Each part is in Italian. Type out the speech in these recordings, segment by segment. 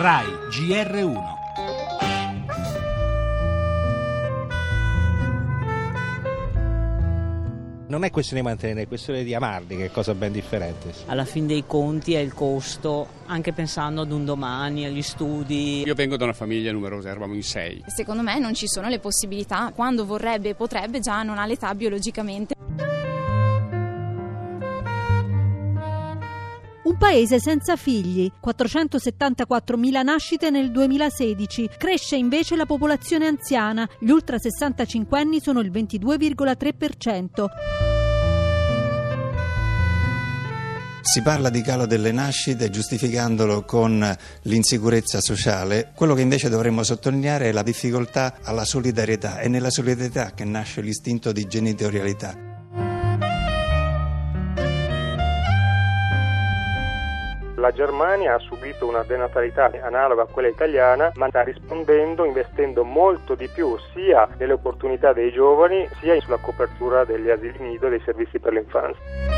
RAI GR1 Non è questione di mantenere, è questione di amarli, che è cosa ben differente. Alla fin dei conti è il costo, anche pensando ad un domani, agli studi. Io vengo da una famiglia numerosa, eravamo in sei. Secondo me non ci sono le possibilità, quando vorrebbe e potrebbe già non ha l'età biologicamente. Paese senza figli, 474.000 nascite nel 2016, cresce invece la popolazione anziana, gli ultra 65 anni sono il 22,3%. Si parla di calo delle nascite giustificandolo con l'insicurezza sociale, quello che invece dovremmo sottolineare è la difficoltà alla solidarietà, è nella solidarietà che nasce l'istinto di genitorialità. La Germania ha subito una denatalità analoga a quella italiana, ma sta rispondendo investendo molto di più sia nelle opportunità dei giovani sia sulla copertura degli asili nido e dei servizi per l'infanzia.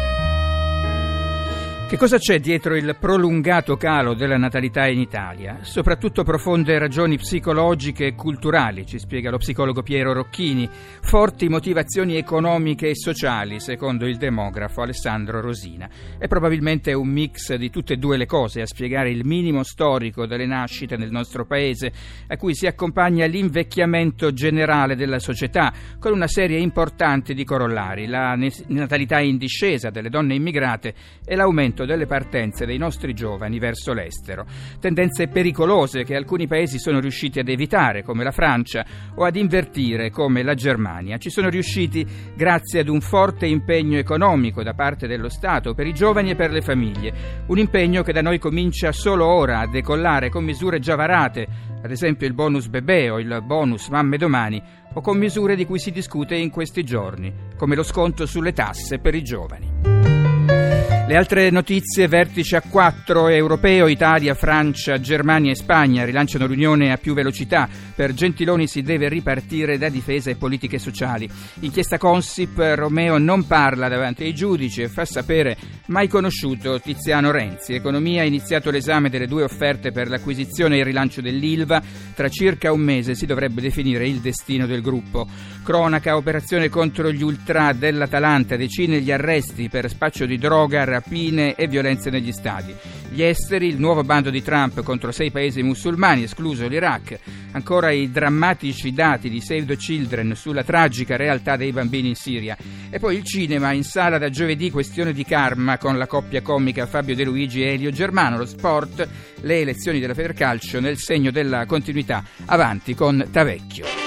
Che cosa c'è dietro il prolungato calo della natalità in Italia? Soprattutto profonde ragioni psicologiche e culturali, ci spiega lo psicologo Piero Rocchini, forti motivazioni economiche e sociali, secondo il demografo Alessandro Rosina. È probabilmente un mix di tutte e due le cose a spiegare il minimo storico delle nascite nel nostro paese, a cui si accompagna l'invecchiamento generale della società, con una serie importante di corollari, la natalità in discesa delle donne immigrate e l'aumento aumento delle partenze dei nostri giovani verso l'estero. Tendenze pericolose che alcuni paesi sono riusciti ad evitare, come la Francia, o ad invertire, come la Germania. Ci sono riusciti grazie ad un forte impegno economico da parte dello Stato per i giovani e per le famiglie. Un impegno che da noi comincia solo ora a decollare con misure già varate, ad esempio il bonus bebè o il bonus mamme domani, o con misure di cui si discute in questi giorni, come lo sconto sulle tasse per i giovani. Le altre notizie, vertice a 4 europeo, Italia, Francia, Germania e Spagna rilanciano l'Unione a più velocità. Per Gentiloni si deve ripartire da difesa e politiche sociali. Inchiesta Consip, Romeo non parla davanti ai giudici e fa sapere mai conosciuto Tiziano Renzi. Economia ha iniziato l'esame delle due offerte per l'acquisizione e il rilancio dell'ILVA. Tra circa un mese si dovrebbe definire il destino del gruppo. Cronaca, operazione contro gli ultra dell'Atalanta, decine gli arresti per spaccio di droga, rapine e violenze negli stadi. Gli esteri, il nuovo bando di Trump contro sei paesi musulmani, escluso l'Iraq, ancora i drammatici dati di Save the Children sulla tragica realtà dei bambini in Siria e poi il cinema in sala da giovedì questione di karma con la coppia comica Fabio De Luigi e Elio Germano, lo sport, le elezioni della Federcalcio nel segno della continuità, avanti con Tavecchio.